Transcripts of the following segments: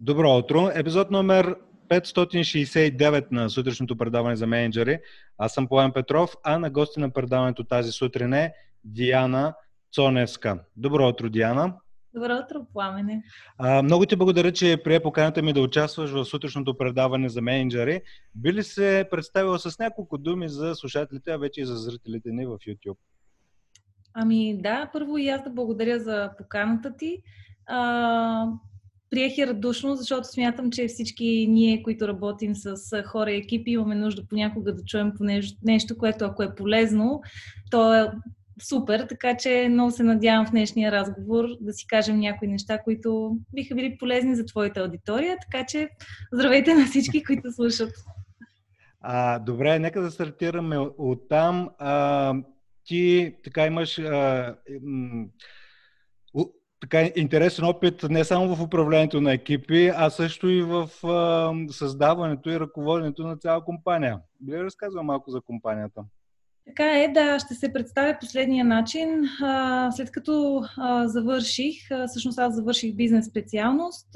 Добро утро! Епизод номер 569 на сутрешното предаване за менеджери. Аз съм Пламен Петров, а на гости на предаването тази сутрин е Диана Цоневска. Добро утро, Диана! Добро утро, Пламене! А, много ти благодаря, че прие поканата ми да участваш в сутрешното предаване за менеджери. Би ли се представила с няколко думи за слушателите, а вече и за зрителите ни в YouTube? Ами да, първо и аз да благодаря за поканата ти. А, приех я радушно, защото смятам, че всички ние, които работим с хора и екипи, имаме нужда понякога да чуем по нещо, нещо което ако е полезно, то е супер, така че много се надявам в днешния разговор да си кажем някои неща, които биха били полезни за твоята аудитория, така че здравейте на всички, които слушат. А, добре, нека да стартираме от там. А, ти така имаш а, така интересен опит не само в управлението на екипи, а също и в а, създаването и ръководенето на цяла компания. Би ли разказва малко за компанията? Така е, да, ще се представя последния начин. А, след като а, завърших, а, всъщност аз завърших бизнес специалност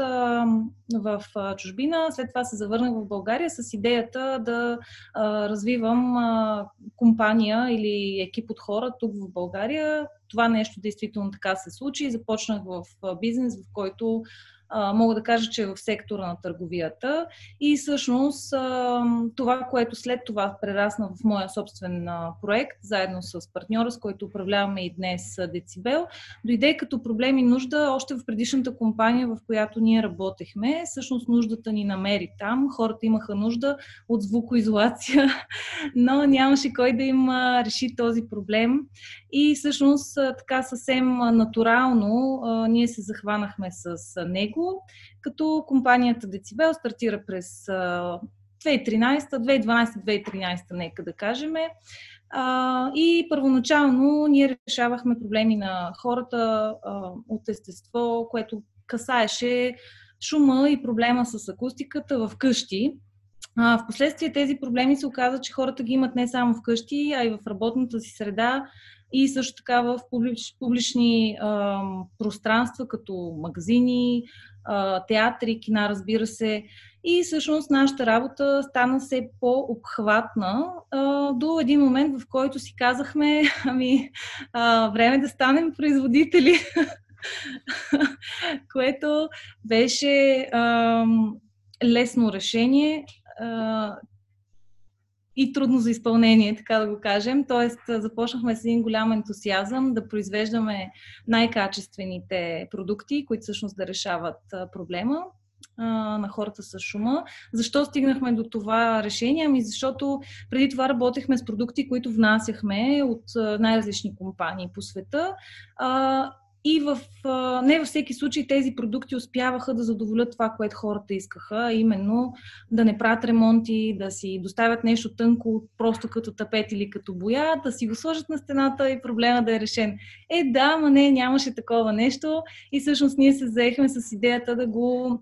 в чужбина, след това се завърнах в България с идеята да развивам компания или екип от хора тук в България. Това нещо действително така се случи. Започнах в бизнес, в който мога да кажа, че е в сектора на търговията. И всъщност това, което след това прерасна в моя собствен проект, заедно с партньора, с който управляваме и днес Децибел, дойде като проблем и нужда още в предишната компания, в която ние работехме. Всъщност нуждата ни намери там. Хората имаха нужда от звукоизолация, но нямаше кой да им реши този проблем. И всъщност така съвсем натурално ние се захванахме с него, като компанията Децибел стартира през 2013, 2012-2013, нека да кажем. и първоначално ние решавахме проблеми на хората от естество, което касаеше шума и проблема с акустиката в къщи. Впоследствие тези проблеми се оказа, че хората ги имат не само в къщи, а и в работната си среда и също така в публич, публични а, пространства, като магазини, а, театри, кина, разбира се. И всъщност нашата работа стана все по-обхватна а, до един момент, в който си казахме, ами, а, време да станем производители, което беше а, лесно решение и трудно за изпълнение, така да го кажем. Тоест, започнахме с един голям ентусиазъм да произвеждаме най-качествените продукти, които всъщност да решават проблема на хората с шума. Защо стигнахме до това решение? Ами защото преди това работехме с продукти, които внасяхме от най-различни компании по света и в, не във всеки случай тези продукти успяваха да задоволят това, което хората искаха, именно да не правят ремонти, да си доставят нещо тънко, просто като тапет или като боя, да си го сложат на стената и проблема да е решен. Е, да, ма не, нямаше такова нещо и всъщност ние се заехме с идеята да го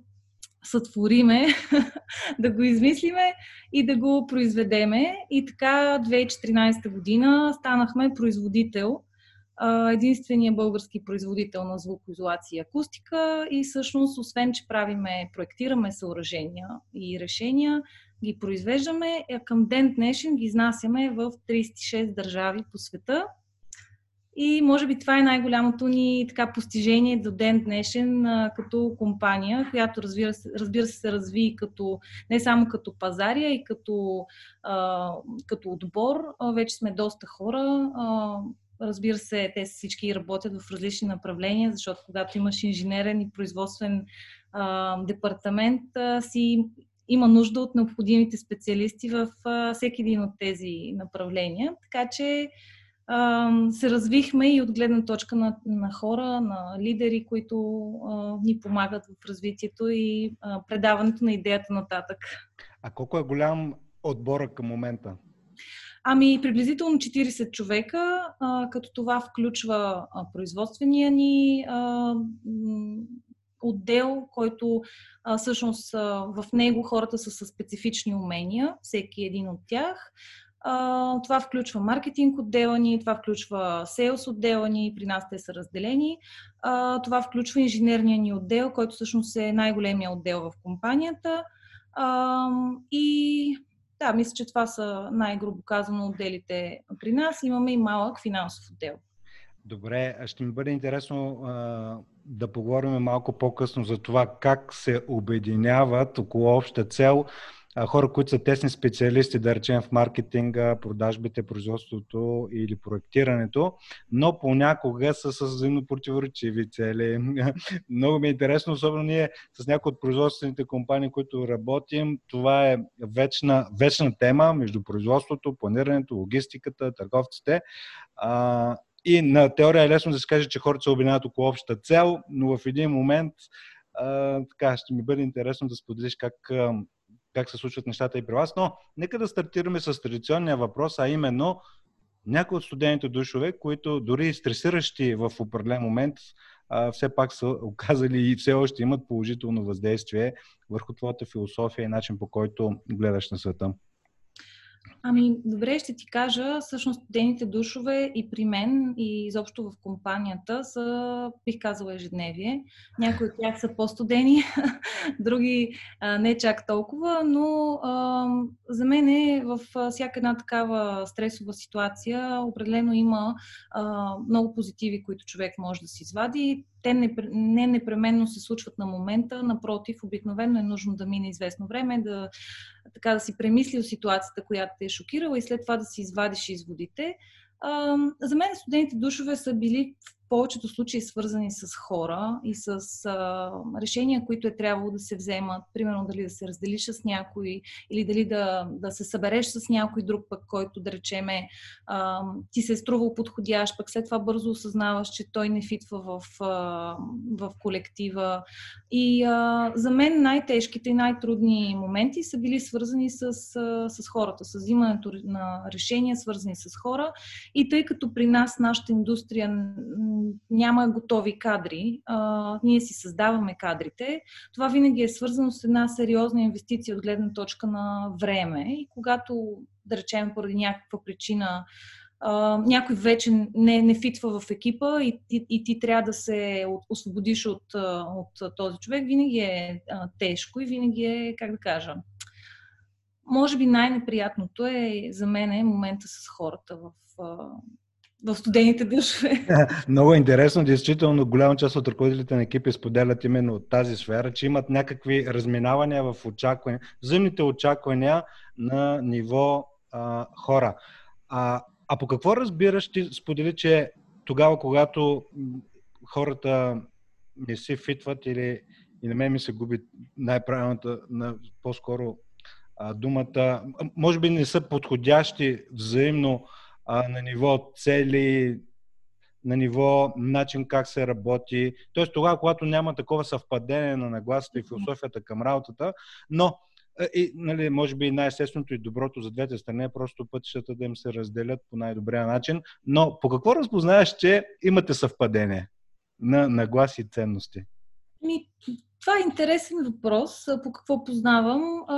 сътвориме, да го измислиме и да го произведеме. И така 2014 година станахме производител единствения български производител на звукоизолация и акустика и всъщност, освен, че правиме, проектираме съоръжения и решения, ги произвеждаме, а към ден днешен ги изнасяме в 36 държави по света. И може би това е най-голямото ни така постижение до ден днешен а, като компания, която разбира се, разбира се се разви като, не само като пазария и като, а, като отбор. А, вече сме доста хора. А, Разбира се, те всички работят в различни направления, защото когато имаш инженерен и производствен а, департамент, а, си има нужда от необходимите специалисти в а, всеки един от тези направления. Така че а, се развихме и от гледна точка на, на хора, на лидери, които а, ни помагат в развитието и а, предаването на идеята нататък. А колко е голям отбора към момента? Ами, приблизително 40 човека, а, като това включва а, производствения ни а, отдел, който а, всъщност а, в него хората са с специфични умения, всеки един от тях. А, това включва маркетинг отдела ни, това включва сейлс отдела ни, при нас те са разделени. А, това включва инженерния ни отдел, който всъщност е най-големия отдел в компанията. А, и да, мисля, че това са най-грубо казано отделите при нас. Имаме и малък финансов отдел. Добре, ще ми бъде интересно а, да поговорим малко по-късно за това как се обединяват около обща цел хора, които са тесни специалисти, да речем в маркетинга, продажбите, производството или проектирането, но понякога са с взаимно противоречиви цели. Много ми е интересно, особено ние с някои от производствените компании, които работим, това е вечна, вечна тема между производството, планирането, логистиката, търговците. И на теория е лесно да се каже, че хората се обвиняват около общата цел, но в един момент а, така, ще ми бъде интересно да споделиш как, как се случват нещата и при вас. Но нека да стартираме с традиционния въпрос, а именно някои от студените душове, които дори стресиращи в определен момент, все пак са оказали и все още имат положително въздействие върху твоята философия и начин по който гледаш на света. Ами, добре, ще ти кажа, всъщност студените душове и при мен, и изобщо в компанията са, бих казала, ежедневие. Някои от тях са по-студени, други а, не чак толкова, но а, за мен е в всяка една такава стресова ситуация определено има а, много позитиви, които човек може да си извади те не, не непременно се случват на момента, напротив, обикновено е нужно да мине известно време, да, така, да си премислил ситуацията, която те е шокирала и след това да си извадиш изводите. За мен студените душове са били повечето случаи свързани с хора и с а, решения, които е трябвало да се вземат, примерно дали да се разделиш с някой или дали да, да се събереш с някой друг пък, който да речеме а, ти се е струвал подходящ, пък след това бързо осъзнаваш, че той не фитва в, а, в колектива. И а, за мен най-тежките и най-трудни моменти са били свързани с, а, с хората, с взимането на решения, свързани с хора. И тъй като при нас, нашата индустрия няма готови кадри. А, ние си създаваме кадрите. Това винаги е свързано с една сериозна инвестиция от гледна точка на време. И когато, да речем, поради някаква причина Uh, някой вече не, не фитва в екипа и, и, и ти трябва да се освободиш от, от този човек, винаги е uh, тежко и винаги е, как да кажа, може би най-неприятното е за мен е момента с хората в, uh, в студените душове. Много интересно. Действително, голяма част от ръководителите на екипи споделят именно от тази сфера, че имат някакви разминавания в очаквания, взаимните очаквания на ниво а, хора. А, а по какво разбираш ти сподели, че тогава, когато хората не си фитват или и на мен ми се губи най-правилната, на, по-скоро а, думата, може би не са подходящи взаимно а, на ниво цели, на ниво начин как се работи. Тоест тогава, когато няма такова съвпадение на нагласата и философията към работата, но и, нали, може би най-естественото и доброто за двете страни е просто пътищата да им се разделят по най-добрия начин. Но по какво разпознаеш, че имате съвпадение на нагласи и ценности? Ми, това е интересен въпрос. По какво познавам? А,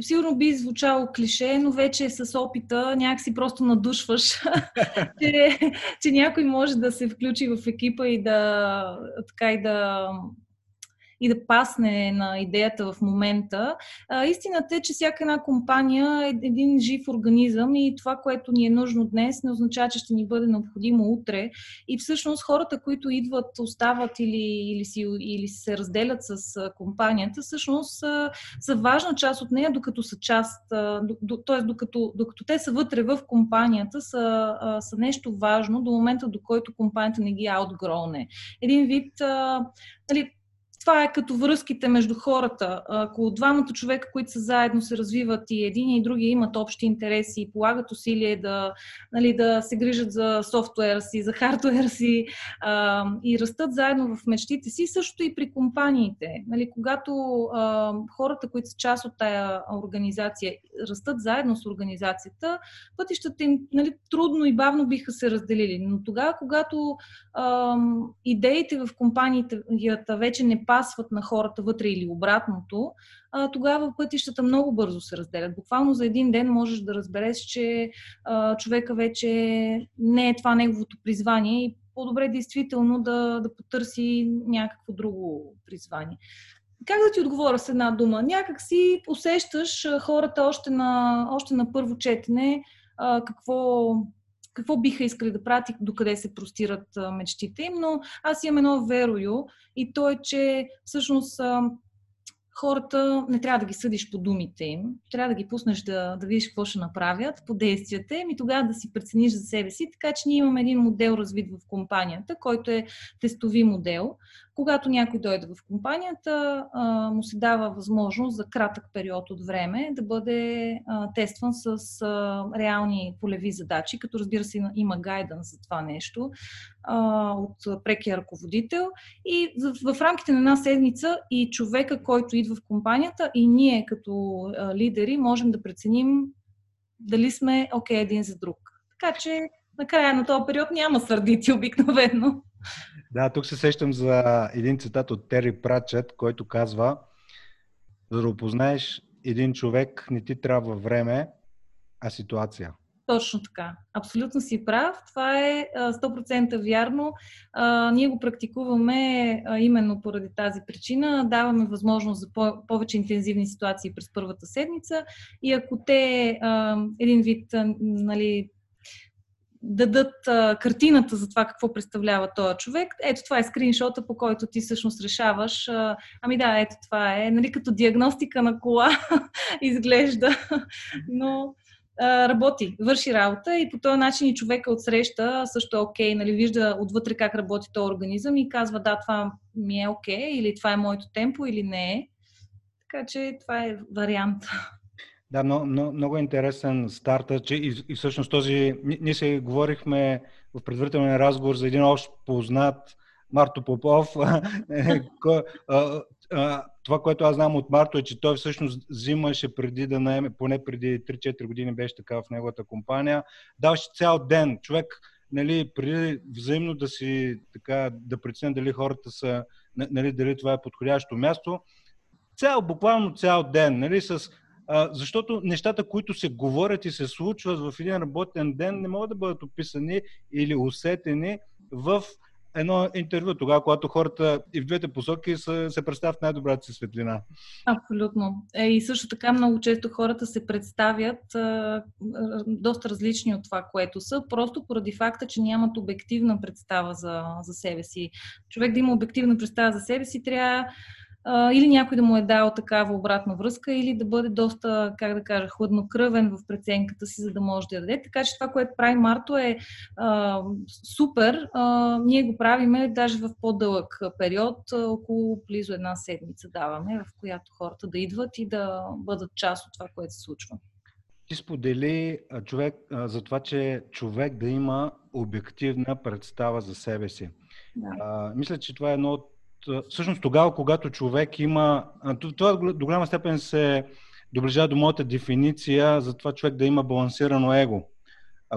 сигурно би звучало клише, но вече с опита някакси просто надушваш, че, че някой може да се включи в екипа и да, така и да и да пасне на идеята в момента. А, истината е, че всяка една компания е един жив организъм и това, което ни е нужно днес, не означава, че ще ни бъде необходимо утре. И всъщност хората, които идват, остават или, или, си, или се разделят с компанията, всъщност са, са важна част от нея, докато са част, т.е. Докато, докато те са вътре в компанията, са, са нещо важно до момента, до който компанията не ги аутгроуне. Един вид, нали, това е като връзките между хората. Ако двамата човека, които са заедно, се развиват и един и други имат общи интереси и полагат усилие да, нали, да се грижат за софтуера си, за хардуера си а, и растат заедно в мечтите си, също и при компаниите. Нали, когато а, хората, които са част от тая организация, растат заедно с организацията, пътищата им нали, трудно и бавно биха се разделили. Но тогава, когато а, идеите в компанията вече не пасват на хората вътре или обратното, а, тогава пътищата много бързо се разделят. Буквално за един ден можеш да разбереш, че а, човека вече не е това неговото призвание и по-добре действително да, да потърси някакво друго призвание. Как да ти отговоря с една дума? Някак си усещаш хората още на, още на първо четене а, какво, какво биха искали да правят и докъде се простират мечтите им, но аз имам едно верою и то е, че всъщност хората не трябва да ги съдиш по думите им, трябва да ги пуснеш да, да видиш какво ще направят по действията им и тогава да си прецениш за себе си. Така че ние имаме един модел развит в компанията, който е тестови модел. Когато някой дойде в компанията, му се дава възможност за кратък период от време да бъде тестван с реални полеви задачи, като разбира се има гайдън за това нещо от прекия ръководител. И в, рамките на една седмица и човека, който идва в компанията, и ние като лидери можем да преценим дали сме окей okay един за друг. Така че накрая на този период няма сърдити обикновено. Да, тук се сещам за един цитат от Тери Прачет, който казва за да опознаеш един човек не ти трябва време, а ситуация. Точно така. Абсолютно си прав. Това е 100% вярно. Ние го практикуваме именно поради тази причина. Даваме възможност за по- повече интензивни ситуации през първата седмица и ако те един вид нали, дадат а, картината за това какво представлява този човек. Ето това е скриншота, по който ти всъщност решаваш. А, ами да, ето това е. Нали, като диагностика на кола изглежда. Но а, работи, върши работа и по този начин и човека отсреща също е окей, нали, вижда отвътре как работи този организъм и казва да, това ми е окей или това е моето темпо или не е. Така че това е вариант. Да, много, много, много интересен старта, че и, и всъщност този, ние се говорихме в предварителен разговор за един общ познат Марто Попов. Това, което аз знам от Марто е, че той всъщност взимаше преди да наеме, поне преди 3-4 години беше така в неговата компания, даваше цял ден. Човек, нали, преди взаимно да си така, да преценя дали хората са, нали, дали това е подходящо място, цял, буквално цял ден, нали, с а, защото нещата, които се говорят и се случват в един работен ден, не могат да бъдат описани или усетени в едно интервю, тогава, когато хората и в двете посоки се, се представят най-добрата си светлина. Абсолютно. Е, и също така много често хората се представят а, доста различни от това, което са, просто поради факта, че нямат обективна представа за, за себе си. Човек да има обективна представа за себе си, трябва а, или някой да му е дал такава обратна връзка, или да бъде доста, как да кажа, хладнокръвен в преценката си, за да може да я даде. Така че това, което прави Марто е а, супер. А, ние го правиме даже в по-дълъг период, около близо една седмица даваме, в която хората да идват и да бъдат част от това, което се случва. Ти сподели човек, за това, че човек да има обективна представа за себе си. Да. А, мисля, че това е едно от всъщност тогава, когато човек има... Това до голяма степен се доближава до моята дефиниция за това човек да има балансирано его,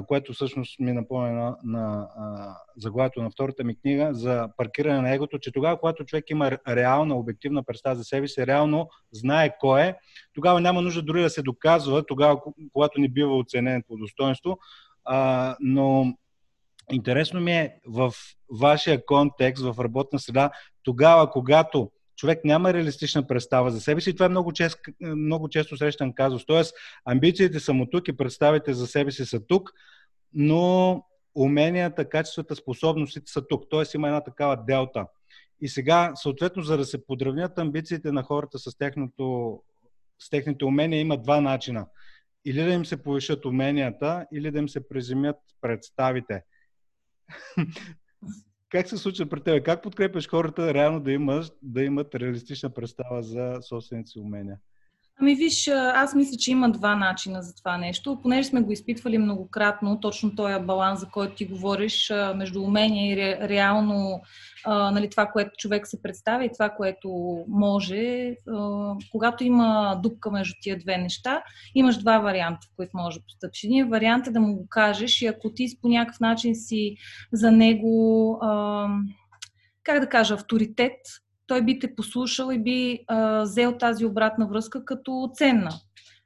което всъщност ми напомня на, на заглавието на втората ми книга за паркиране на егото, че тогава, когато човек има реална, обективна представа за себе си, реално знае кой е, тогава няма нужда дори да се доказва, тогава, когато не бива оценен по достоинство, а, но Интересно ми е в вашия контекст, в работна среда, тогава, когато човек няма реалистична представа за себе си, това е много, чест, много често срещан казус. Тоест, амбициите са му тук и представите за себе си са тук, но уменията, качествата, способностите са тук. Тоест, има една такава делта. И сега, съответно, за да се подравнят амбициите на хората с, техното, с техните умения, има два начина. Или да им се повишат уменията, или да им се приземят представите. как се случва при теб? Как подкрепяш хората реално да, имаш, да имат реалистична представа за собствените си умения? Ами виж, аз мисля, че има два начина за това нещо. Понеже сме го изпитвали многократно, точно този баланс, за който ти говориш, между умение и ре, реално нали, това, което човек се представя и това, което може. Когато има дупка между тия две неща, имаш два варианта, в които може да постъпиш. Един вариант е да му го кажеш и ако ти по някакъв начин си за него, как да кажа, авторитет, той би те послушал и би а, взел тази обратна връзка като ценна.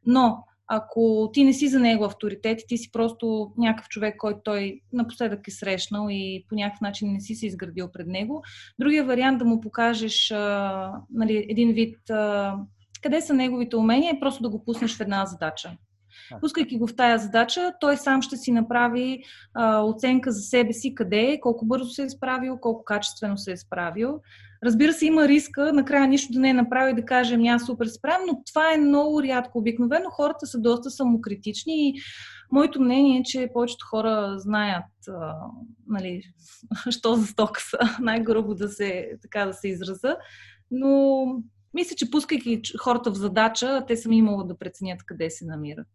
Но ако ти не си за него авторитет, ти си просто някакъв човек, който той напоследък е срещнал и по някакъв начин не си се изградил пред него. Другия вариант да му покажеш а, нали, един вид а, къде са неговите умения е просто да го пуснеш в една задача. Пускайки го в тая задача, той сам ще си направи а, оценка за себе си къде е, колко бързо се е справил, колко качествено се е справил. Разбира се, има риска накрая нищо да не е направил и да каже, ами аз супер справям, но това е много рядко. Обикновено хората са доста самокритични и моето мнение е, че повечето хора знаят, а, нали, що за стока са, най-грубо да се, така да се израза, но мисля, че пускайки хората в задача, те сами могат да преценят къде се намират.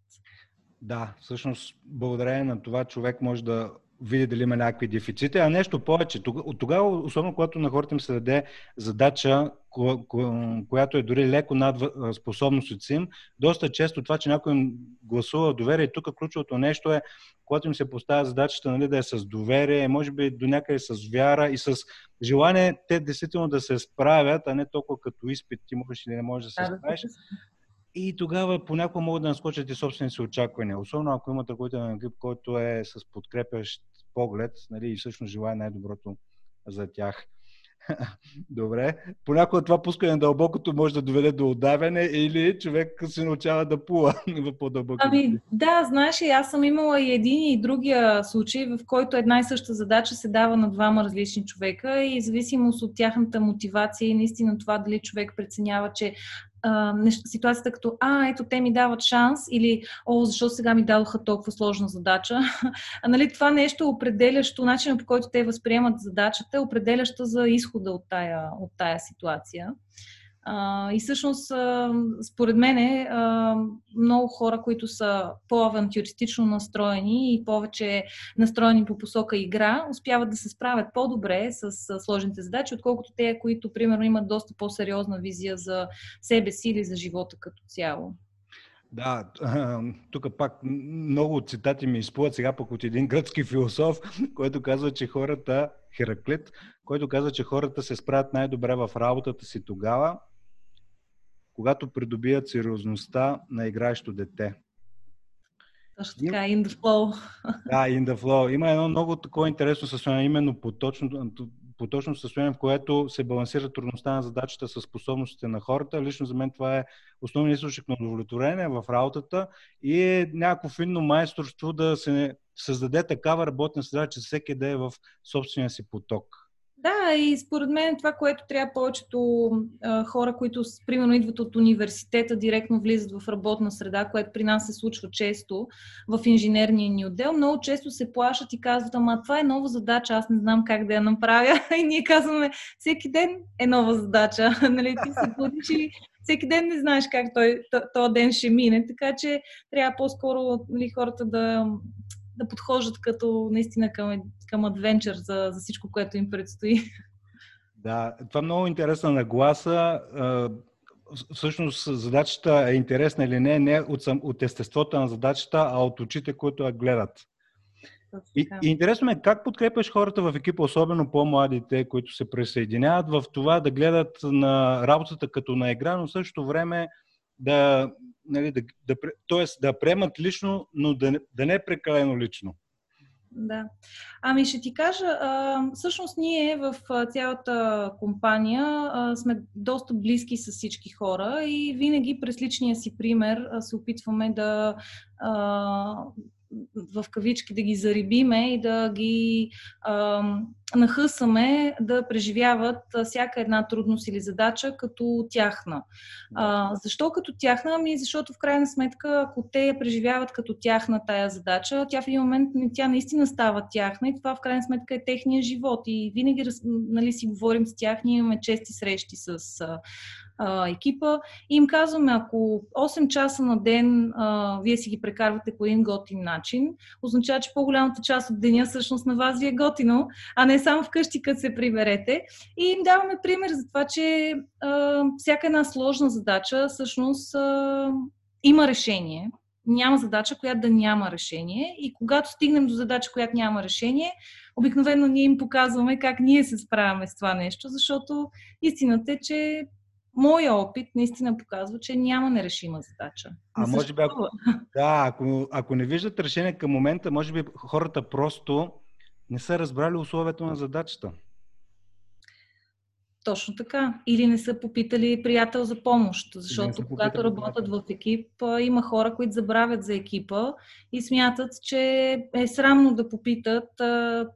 Да, всъщност, благодарение на това човек може да види дали има някакви дефицити, а нещо повече. От тогава, особено когато на хората им се даде задача, която е дори леко над способностите им, доста често това, че някой им гласува доверие, тук ключовото нещо е, когато им се поставя задачата нали, да е с доверие, може би до някъде с вяра и с желание те действително да се справят, а не толкова като изпит, ти можеш или не можеш да се справиш. И тогава понякога могат да наскочат и собствените си очаквания. Особено ако имат ръководителен екип, който е с подкрепящ поглед нали, и всъщност желая най-доброто за тях. Добре. Понякога това пускане на дълбокото може да доведе до отдавяне или човек се научава да плува в по-дълбоко. Ами да, знаеш, аз съм имала и един и другия случай, в който една и съща задача се дава на двама различни човека и зависимост от тяхната мотивация и наистина това дали човек преценява, че ситуацията като, а, ето те ми дават шанс или, о, защо сега ми дадоха толкова сложна задача. а, нали, това нещо определящо, начинът по който те възприемат задачата е определяща за изхода от тая, от тая ситуация. И всъщност, според мен, много хора, които са по-авантюристично настроени и повече настроени по посока игра, успяват да се справят по-добре с, сложните задачи, отколкото те, които, примерно, имат доста по-сериозна визия за себе си или за живота като цяло. Да, тук пак много цитати ми изплуват сега пък от един гръцки философ, който казва, че хората, Хераклит, който казва, че хората се справят най-добре в работата си тогава, когато придобият сериозността на играещо дете. Точно така, in the flow. Да, in the flow. Има едно много такова интересно състояние, именно по точно, по точно състояние, в което се балансира трудността на задачата с способностите на хората. Лично за мен това е основният източник на удовлетворение в работата и е някакво финно майсторство да се създаде такава работна среда, че всеки да е в собствения си поток. Да, и според мен това, което трябва повечето а, хора, които примерно идват от университета, директно влизат в работна среда, което при нас се случва често в инженерния ни отдел, много често се плашат и казват, ама това е нова задача, аз не знам как да я направя. И ние казваме, всеки ден е нова задача. нали, ти се будиш всеки ден не знаеш как този ден ще мине, така че трябва по-скоро нали, хората да да подхождат като наистина към, към адвенчър за, за всичко, което им предстои. Да, това е много интересна нагласа. Всъщност задачата е интересна или не, не от, сам, от естеството на задачата, а от очите, които я гледат. И, и интересно е как подкрепяш хората в екипа, особено по-младите, които се присъединяват в това да гледат на работата като на игра, но в същото време да, нали, да, да, т.е. да приемат лично, но да, да не е прекалено лично. Да. Ами ще ти кажа, всъщност ние в цялата компания сме доста близки с всички хора и винаги през личния си пример се опитваме да в кавички да ги зарибиме и да ги а, нахъсаме да преживяват всяка една трудност или задача като тяхна. А, защо като тяхна? Ами защото в крайна сметка, ако те я преживяват като тяхна тая задача, тя в един момент тя наистина става тяхна и това в крайна сметка е техния живот. И винаги нали, си говорим с тях, ние имаме чести срещи с а, екипа и им казваме, ако 8 часа на ден а, вие си ги прекарвате по един готин начин, означава, че по-голямата част от деня всъщност на вас ви е готино, а не само вкъщи, като се приберете. И им даваме пример за това, че а, всяка една сложна задача всъщност а, има решение. няма задача, която да няма решение. И когато стигнем до задача, която няма решение, обикновено ние им показваме как ние се справяме с това нещо, защото истината е, че моя опит наистина показва, че няма нерешима задача. А може би, ако, да, ако, ако не виждат решение към момента, може би хората просто не са разбрали условията на задачата. Точно така. Или не са попитали приятел за помощ, защото когато работят в екип, има хора, които забравят за екипа и смятат, че е срамно да попитат, а,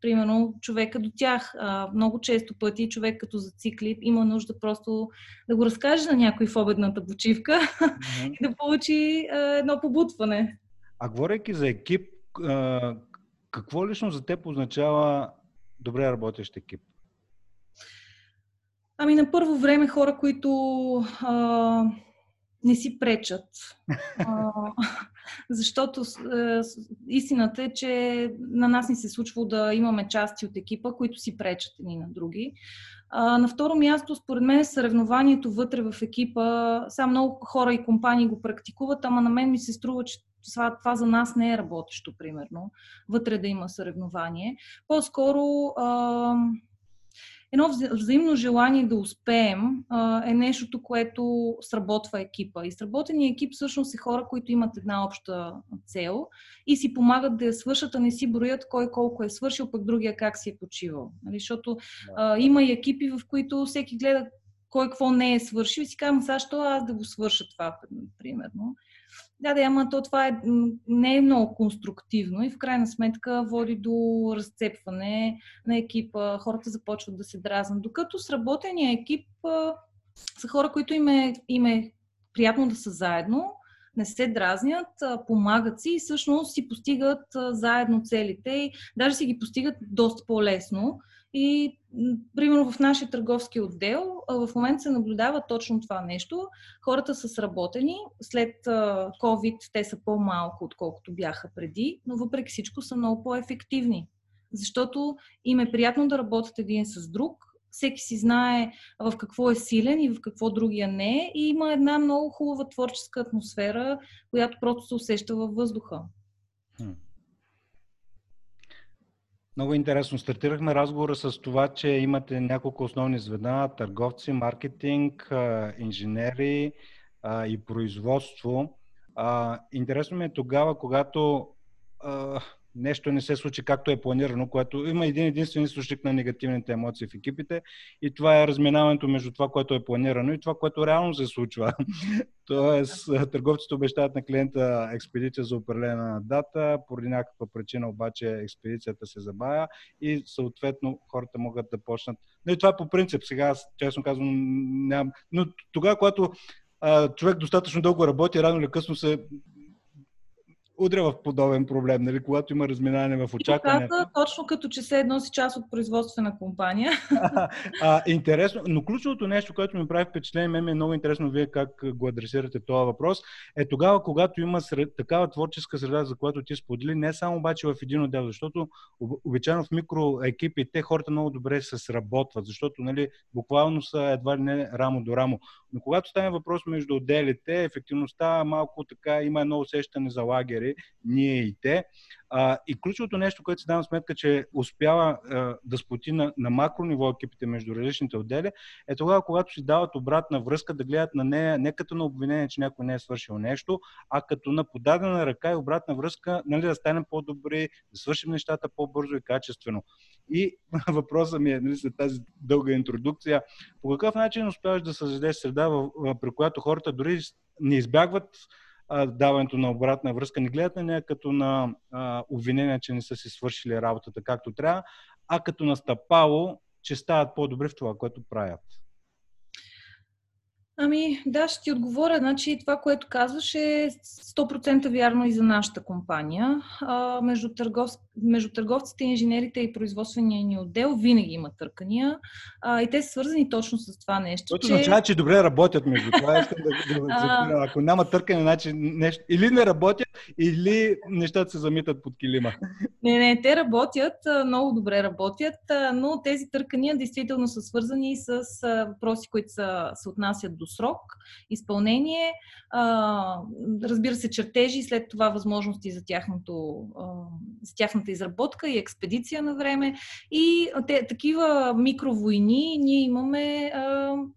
примерно, човека до тях. А, много често пъти човек като зацикли има нужда просто да го разкаже на някой в обедната почивка mm-hmm. и да получи а, едно побутване. А говорейки за екип, а, какво лично за теб означава добре работещ екип? Ами на първо време хора, които а, не си пречат. А, защото а, истината е, че на нас ни се случва да имаме части от екипа, които си пречат едни на други. А, на второ място, според мен, съревнованието вътре в екипа, само много хора и компании го практикуват, ама на мен ми се струва, че това, това за нас не е работещо, примерно, вътре да има съревнование. По-скоро а, едно взаимно желание да успеем а, е нещото, което сработва екипа. И сработения екип всъщност е хора, които имат една обща цел и си помагат да я свършат, а не си броят кой колко е свършил, пък другия как си е почивал. Нали? Защото а, има и екипи, в които всеки гледа кой какво не е свършил и си казвам, защо аз да го свърша това, примерно. Да, да, ама то това е, не е много конструктивно и в крайна сметка води до разцепване на екипа, хората започват да се дразнат. Докато сработения екип а, са хора, които им е, им е приятно да са заедно, не се дразнят, помагат си и всъщност си постигат заедно целите и даже си ги постигат доста по-лесно. И, примерно, в нашия търговски отдел в момента се наблюдава точно това нещо. Хората са сработени. След COVID те са по-малко, отколкото бяха преди, но въпреки всичко са много по-ефективни. Защото им е приятно да работят един с друг, всеки си знае в какво е силен и в какво другия не е и има една много хубава творческа атмосфера, която просто се усеща във въздуха. Много интересно. Стартирахме разговора с това, че имате няколко основни звена търговци, маркетинг, инженери и производство. Интересно ми е тогава, когато нещо не се случи както е планирано, което има един единствен източник на негативните емоции в екипите и това е разминаването между това, което е планирано и това, което реално се случва. Тоест, търговците обещават на клиента експедиция за определена дата, поради някаква причина обаче експедицията се забавя и съответно хората могат да почнат. Но и това е по принцип. Сега, честно казвам, нямам. Но тогава, когато а, човек достатъчно дълго работи, рано или късно се удря в подобен проблем, нали, когато има разминаване в очакване. точно като че се едно си част от производствена компания. а, интересно, но ключовото нещо, което ми прави впечатление, мен ми е много интересно вие как го адресирате този въпрос, е тогава, когато има сред, такава творческа среда, за която ти сподели, не само обаче в един отдел, защото обичайно в микроекипи те хората много добре се сработват, защото нали, буквално са едва ли не рамо до рамо. Но когато стане въпрос между отделите, ефективността малко така има едно усещане за лагери, ние и те. А, и ключовото нещо, което си давам сметка, че успява а, да сплоти на, на макро ниво екипите между различните отдели, е тогава, когато си дават обратна връзка, да гледат на нея не като на обвинение, че някой не е свършил нещо, а като на подадена ръка и обратна връзка, нали, да станем по-добри, да свършим нещата по-бързо и качествено. И въпросът ми е, нали, след тази дълга интродукция, по какъв начин успяваш да създадеш среда, при която хората дори не избягват даването на обратна връзка, не гледат на нея като на а, обвинение, че не са си свършили работата както трябва, а като на стъпало, че стават по-добри в това, което правят. Ами, да, ще ти отговоря. Значи, това, което казваш е 100% вярно и за нашата компания. А, между, търговск... между търговците, инженерите и производствения ни отдел винаги има търкания а, и те са свързани точно с това нещо. Това че... означава, че добре работят между това. Искам да, да, да, ако няма търкане, значи нещо, или не работят, или нещата се замитат под килима. Не, не, те работят, много добре работят, но тези търкания действително са свързани с въпроси, които са, се отнасят до срок, изпълнение, разбира се, чертежи и след това възможности за, тяхното, за тяхната изработка и експедиция на време. И те, такива микровойни ние имаме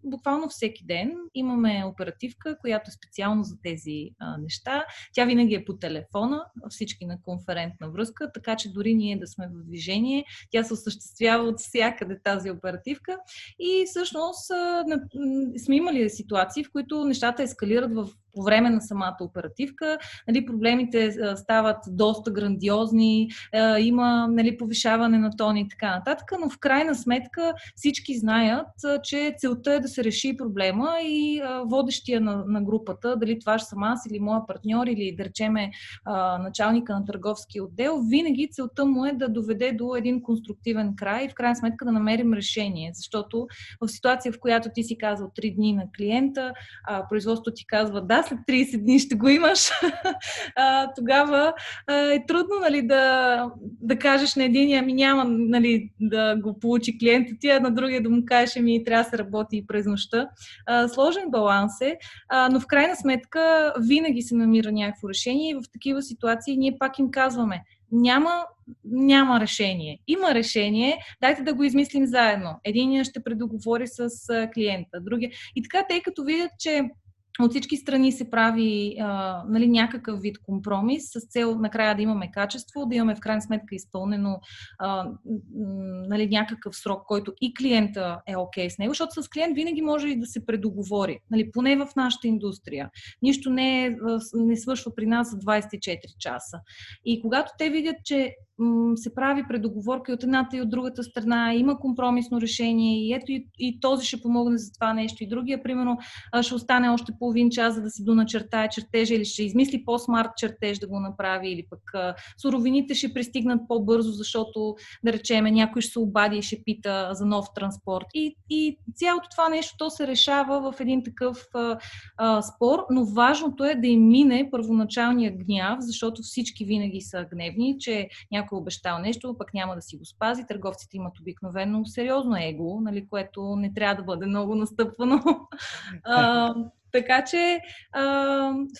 буквално всеки ден. Имаме оперативка, която е специално за тези неща. Тя винаги е по телефона, всички на конферентна връзка, така че дори ние да сме в движение, тя се осъществява от всякъде тази оперативка. И всъщност сме имали ситуации, в които нещата ескалират в по време на самата оперативка. Нали, проблемите стават доста грандиозни, има нали, повишаване на тони и така нататък, но в крайна сметка всички знаят, че целта е да се реши проблема и водещия на, на групата, дали това ще съм аз или моя партньор или да речеме началника на търговски отдел, винаги целта му е да доведе до един конструктивен край и в крайна сметка да намерим решение. Защото в ситуация, в която ти си казал 3 дни на клиента, производството ти казва да, след 30 дни ще го имаш, а, тогава а, е трудно нали, да, да кажеш на един, ами няма нали, да го получи клиента ти, а на другия да му кажеш, ами трябва да се работи и през нощта. А, сложен баланс е, а, но в крайна сметка винаги се намира някакво решение и в такива ситуации ние пак им казваме, няма, няма решение. Има решение, дайте да го измислим заедно. Единия ще предоговори с клиента, другия. И така, тъй като видят, че от всички страни се прави а, нали, някакъв вид компромис с цел накрая да имаме качество, да имаме в крайна сметка изпълнено а, нали, някакъв срок, който и клиента е окей okay с него, защото с клиент винаги може и да се предоговори, нали, поне в нашата индустрия. Нищо не, е, не свършва при нас за 24 часа. И когато те видят, че се прави предоговорка и от едната и от другата страна, има компромисно решение и ето и, и този ще помогне за това нещо и другия, примерно, ще остане още половин час, за да си доначертае чертежа или ще измисли по-смарт чертеж да го направи или пък суровините ще пристигнат по-бързо, защото, да речеме, някой ще се обади и ще пита за нов транспорт. И, и цялото това нещо то се решава в един такъв а, а, спор, но важното е да им мине първоначалния гняв, защото всички винаги са гневни, че някой е обещал нещо, пък няма да си го спази. Търговците имат обикновено сериозно его, нали, което не трябва да бъде много настъпвано. а, така че, а,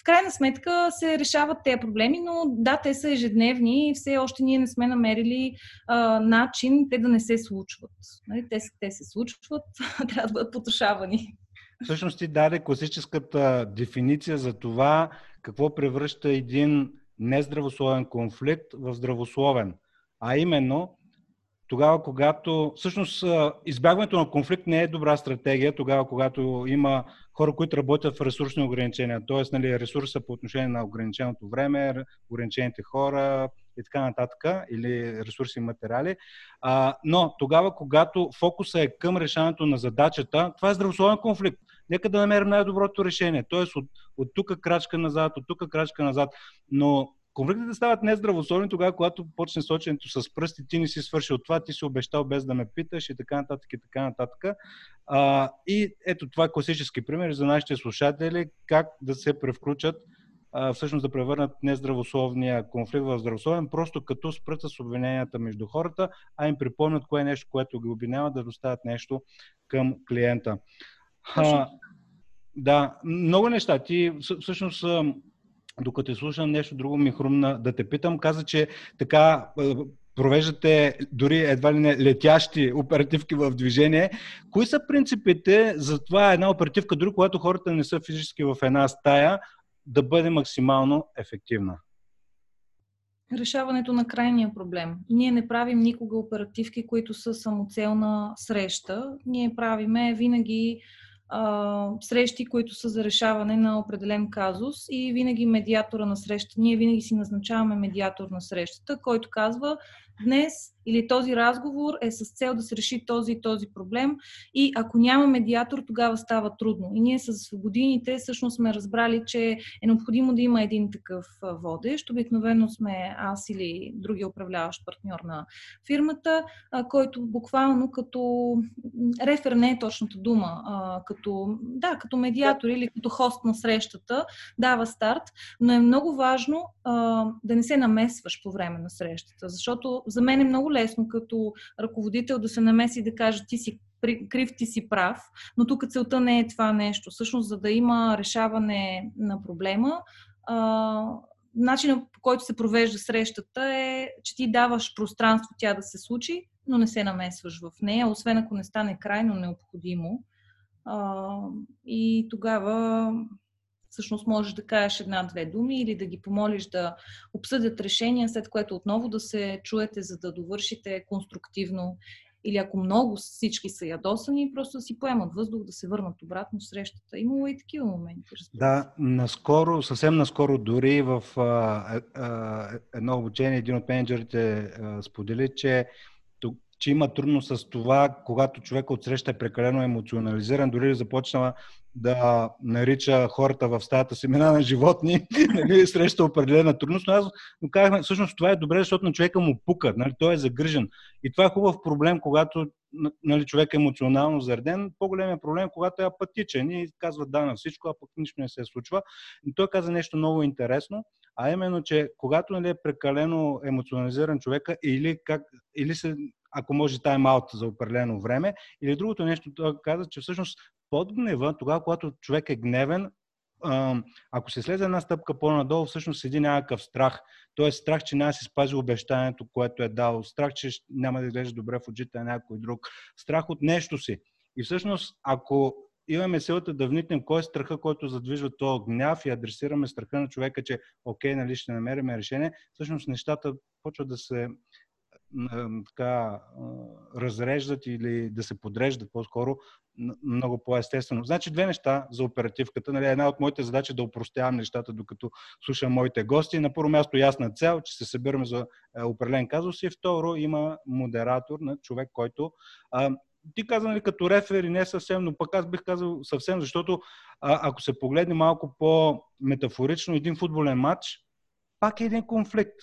в крайна сметка се решават тези проблеми, но да, те са ежедневни и все още ние не сме намерили а, начин те да не се случват. Нали? Те, те се случват, трябва да бъдат потушавани. Всъщност ти даде класическата дефиниция за това какво превръща един нездравословен конфликт в здравословен. А именно, тогава, когато всъщност избягването на конфликт не е добра стратегия, тогава, когато има хора, които работят в ресурсни ограничения, т.е. Нали, ресурса по отношение на ограниченото време, ограничените хора и така нататък, или ресурси и материали. А, но тогава, когато фокуса е към решаването на задачата, това е здравословен конфликт. Нека да намерим най-доброто решение. Тоест от, от тук крачка назад, от тук крачка назад. Но Конфликтите стават нездравословни тогава, когато почне соченето с пръсти, ти не си свършил това, ти си обещал без да ме питаш и така нататък и така нататък. А, и ето това е класически пример за нашите слушатели, как да се превключат, всъщност да превърнат нездравословния конфликт в здравословен, просто като спрат с обвиненията между хората, а им припомнят кое е нещо, което ги обвинява, да доставят нещо към клиента. А, да, много неща. Ти всъщност докато слушам нещо друго ми хрумна да те питам. Каза, че така провеждате дори едва ли не летящи оперативки в движение. Кои са принципите за това една оперативка, дори когато хората не са физически в една стая, да бъде максимално ефективна? Решаването на крайния проблем. Ние не правим никога оперативки, които са самоцелна среща. Ние правиме винаги срещи, които са за решаване на определен казус и винаги медиатора на среща. Ние винаги си назначаваме медиатор на срещата, който казва днес или този разговор е с цел да се реши този и този проблем и ако няма медиатор, тогава става трудно. И ние с годините всъщност сме разбрали, че е необходимо да има един такъв водещ. Обикновено сме аз или другия управляващ партньор на фирмата, който буквално като рефер не е точната дума, като, да, като медиатор или като хост на срещата дава старт, но е много важно да не се намесваш по време на срещата, защото за мен е много лесно като ръководител да се намеси и да каже ти си крив, ти си прав, но тук целта не е това нещо. Всъщност, за да има решаване на проблема, начинът по който се провежда срещата е, че ти даваш пространство тя да се случи, но не се намесваш в нея, освен ако не стане крайно необходимо. и тогава всъщност можеш да кажеш една-две думи или да ги помолиш да обсъдят решения, след което отново да се чуете, за да довършите конструктивно. Или ако много всички са ядосани, просто да си поемат въздух, да се върнат обратно в срещата. Имало и такива моменти. Да, наскоро, съвсем наскоро, дори в а, а, едно обучение, един от менеджерите а, сподели, че че има трудно с това, когато човек от среща е прекалено емоционализиран, дори започнава да нарича хората в стаята семена на животни, нали, среща определена трудност, но аз но казахме, всъщност това е добре, защото на човека му пука, нали, той е загрижен. И това е хубав проблем, когато нали, човек е емоционално зареден. По-големият проблем е, когато е апатичен и казва да на всичко, а пък нищо не се случва. И той каза нещо много интересно, а именно, че когато нали, е прекалено емоционализиран човека или, как, или се ако може тайм-аут за определено време. Или другото нещо, той каза, че всъщност под гнева, тогава, когато човек е гневен, ако се слезе една стъпка по-надолу, всъщност седи някакъв страх. Тоест страх, че няма си спази обещанието, което е дал. Страх, че няма да изглежда добре в очите на някой друг. Страх от нещо си. И всъщност, ако имаме силата да вникнем кой е страха, който задвижва този гняв и адресираме страха на човека, че окей, нали, ще намерим решение, всъщност нещата почват да се така, разреждат или да се подреждат по-скоро много по-естествено. Значи две неща за оперативката. Нали, една от моите задачи е да упростявам нещата, докато слушам моите гости. На първо място ясна цел, че се събираме за е, определен казус и второ има модератор на човек, който а, ти каза нали, като рефери не съвсем, но пък аз бих казал съвсем, защото а, ако се погледне малко по-метафорично, един футболен матч пак е един конфликт.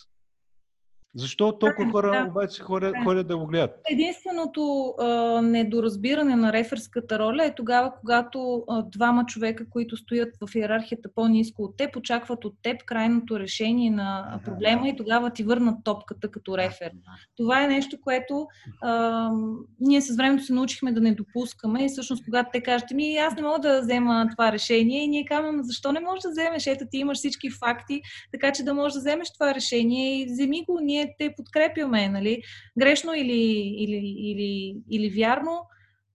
Защо толкова хора да. обаче ходят, да. ходят да го гледат? Единственото а, недоразбиране на реферската роля е тогава, когато а, двама човека, които стоят в иерархията по-низко от теб, очакват от теб крайното решение на проблема и тогава ти върнат топката като рефер. Това е нещо, което а, ние с времето се научихме да не допускаме и всъщност когато те кажат, ми аз не мога да взема това решение и ние казваме, защо не можеш да вземеш? Ето ти имаш всички факти, така че да можеш да вземеш това решение и вземи го, ние ние те подкрепяме, нали? Грешно или, или, или, или вярно,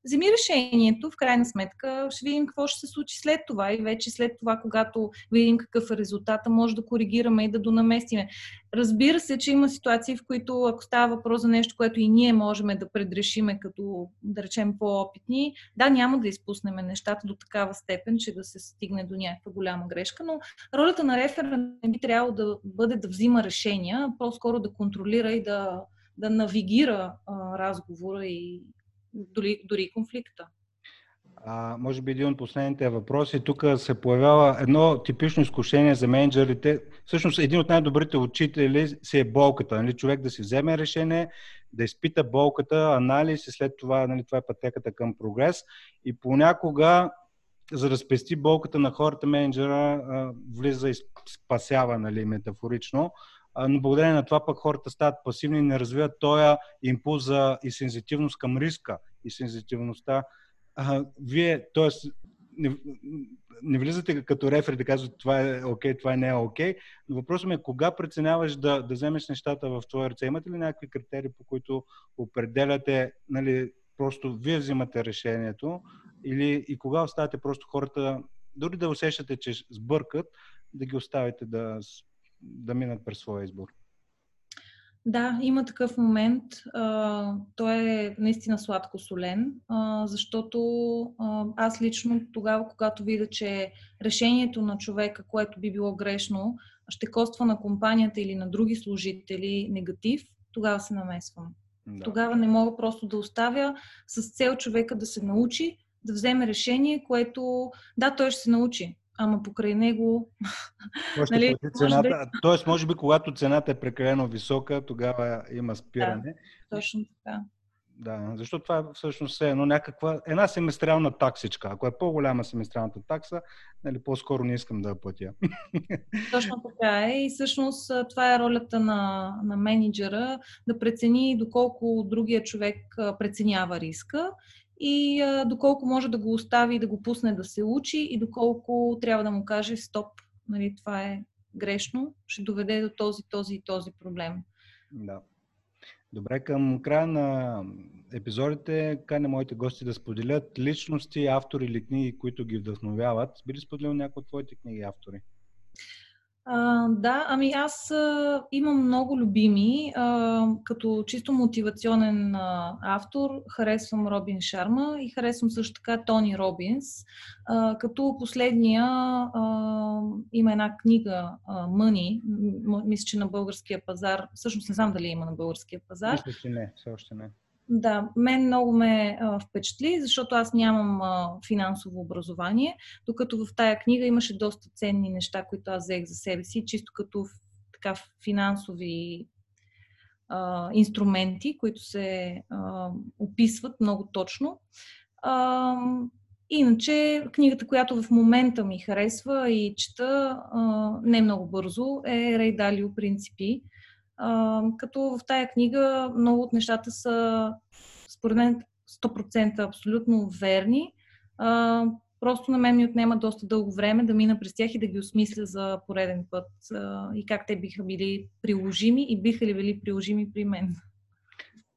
вземи решението, в крайна сметка ще видим какво ще се случи след това и вече след това, когато видим какъв е резултата, може да коригираме и да донаместиме. Разбира се, че има ситуации, в които ако става въпрос за нещо, което и ние можем да предрешиме като, да речем, по-опитни, да, няма да изпуснем нещата до такава степен, че да се стигне до някаква голяма грешка, но ролята на рефера не би трябвало да бъде да взима решения, по-скоро да контролира и да, да навигира а, разговора и дори, дори конфликта. А, може би един от последните въпроси. Тук се появява едно типично изкушение за менеджерите. Всъщност, един от най-добрите учители си е болката. Нали? Човек да си вземе решение, да изпита болката, анализ и след това, нали, това е пътеката към прогрес. И понякога, за да спести болката на хората, менеджера влиза и спасява, нали, метафорично но благодарение на това пък хората стават пасивни и не развиват този импулс за и сензитивност към риска и сензитивността. А, вие, т.е. Не, не влизате като рефер да казвате това е окей, okay, това не е окей, okay, но въпросът ми е кога преценяваш да, да вземеш нещата в твоя ръце? Имате ли някакви критерии, по които определяте, нали, просто вие взимате решението или и кога оставяте просто хората, дори да усещате, че сбъркат, да ги оставите да да минат през своя избор. Да, има такъв момент. А, той е наистина сладко-солен, а, защото а, аз лично тогава, когато видя, че решението на човека, което би било грешно, ще коства на компанията или на други служители негатив, тогава се намесвам. Да. Тогава не мога просто да оставя с цел човека да се научи, да вземе решение, което, да, той ще се научи, ама покрай него... нали, цената, да... Тоест, може би, когато цената е прекалено висока, тогава има спиране. Да, точно така. Да, защото това е всъщност е едно някаква, една семестриална таксичка. Ако е по-голяма семестриалната такса, нали, по-скоро не искам да я платя. Точно така е. И всъщност това е ролята на, на менеджера да прецени доколко другия човек преценява риска и а, доколко може да го остави и да го пусне да се учи и доколко трябва да му каже стоп, нали, това е грешно, ще доведе до този, този и този проблем. Да. Добре, към края на епизодите каня моите гости да споделят личности, автори или книги, които ги вдъхновяват. Би ли споделил някои от твоите книги автори? А, да, ами аз а, имам много любими. А, като чисто мотивационен а, автор харесвам Робин Шарма и харесвам също така Тони Робинс. А, като последния а, има една книга Мъни, мисля, че на българския пазар. Всъщност не знам дали има на българския пазар. Мисля, че не, все още не. Да, мен много ме а, впечатли, защото аз нямам а, финансово образование, докато в тая книга имаше доста ценни неща, които аз взех за себе си, чисто като така финансови а, инструменти, които се а, описват много точно. А, Иначе, книгата, която в момента ми харесва и чета а, не много бързо, е Рей Далио Принципи а, като в тая книга много от нещата са, според мен, 100% абсолютно верни. А, просто на мен ми отнема доста дълго време да мина през тях и да ги осмисля за пореден път а, и как те биха били приложими и биха ли били приложими при мен.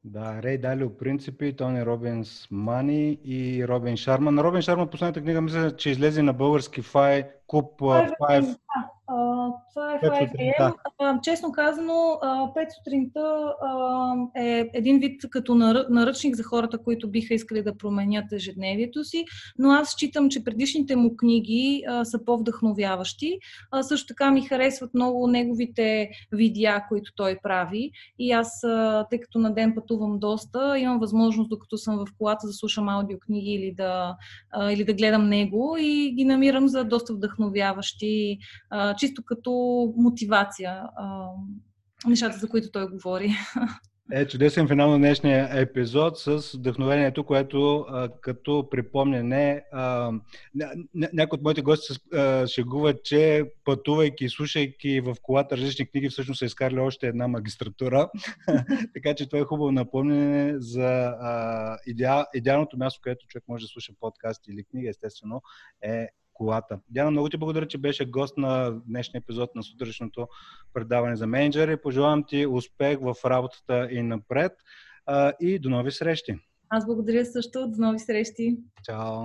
Да, Рей Далио Принципи, Тони Робинс Мани и Робин Шарман. Робин Шарман, последната книга, мисля, че излезе на български Фай, Куп 5 това е 5 AM. Честно казано, 5 сутринта е един вид като наръчник за хората, които биха искали да променят ежедневието си, но аз считам, че предишните му книги са по-вдъхновяващи. Също така ми харесват много неговите видеа, които той прави и аз, тъй като на ден пътувам доста, имам възможност, докато съм в колата, да слушам аудиокниги или да, или да гледам него и ги намирам за доста вдъхновяващи, чисто като мотивация нещата, за които той говори. Е, чудесен финал на днешния епизод с вдъхновението, което а, като припомняне, а, ня, някои от моите гости се шегуват, че пътувайки и слушайки в колата различни книги, всъщност са изкарали още една магистратура. така че това е хубаво напомняне за а, идеал, идеалното място, където човек може да слуша подкаст или книга, естествено, е колата. Диана, много ти благодаря, че беше гост на днешния епизод на сутрешното предаване за менеджери. Пожелавам ти успех в работата и напред. И до нови срещи! Аз благодаря също. До нови срещи! Чао!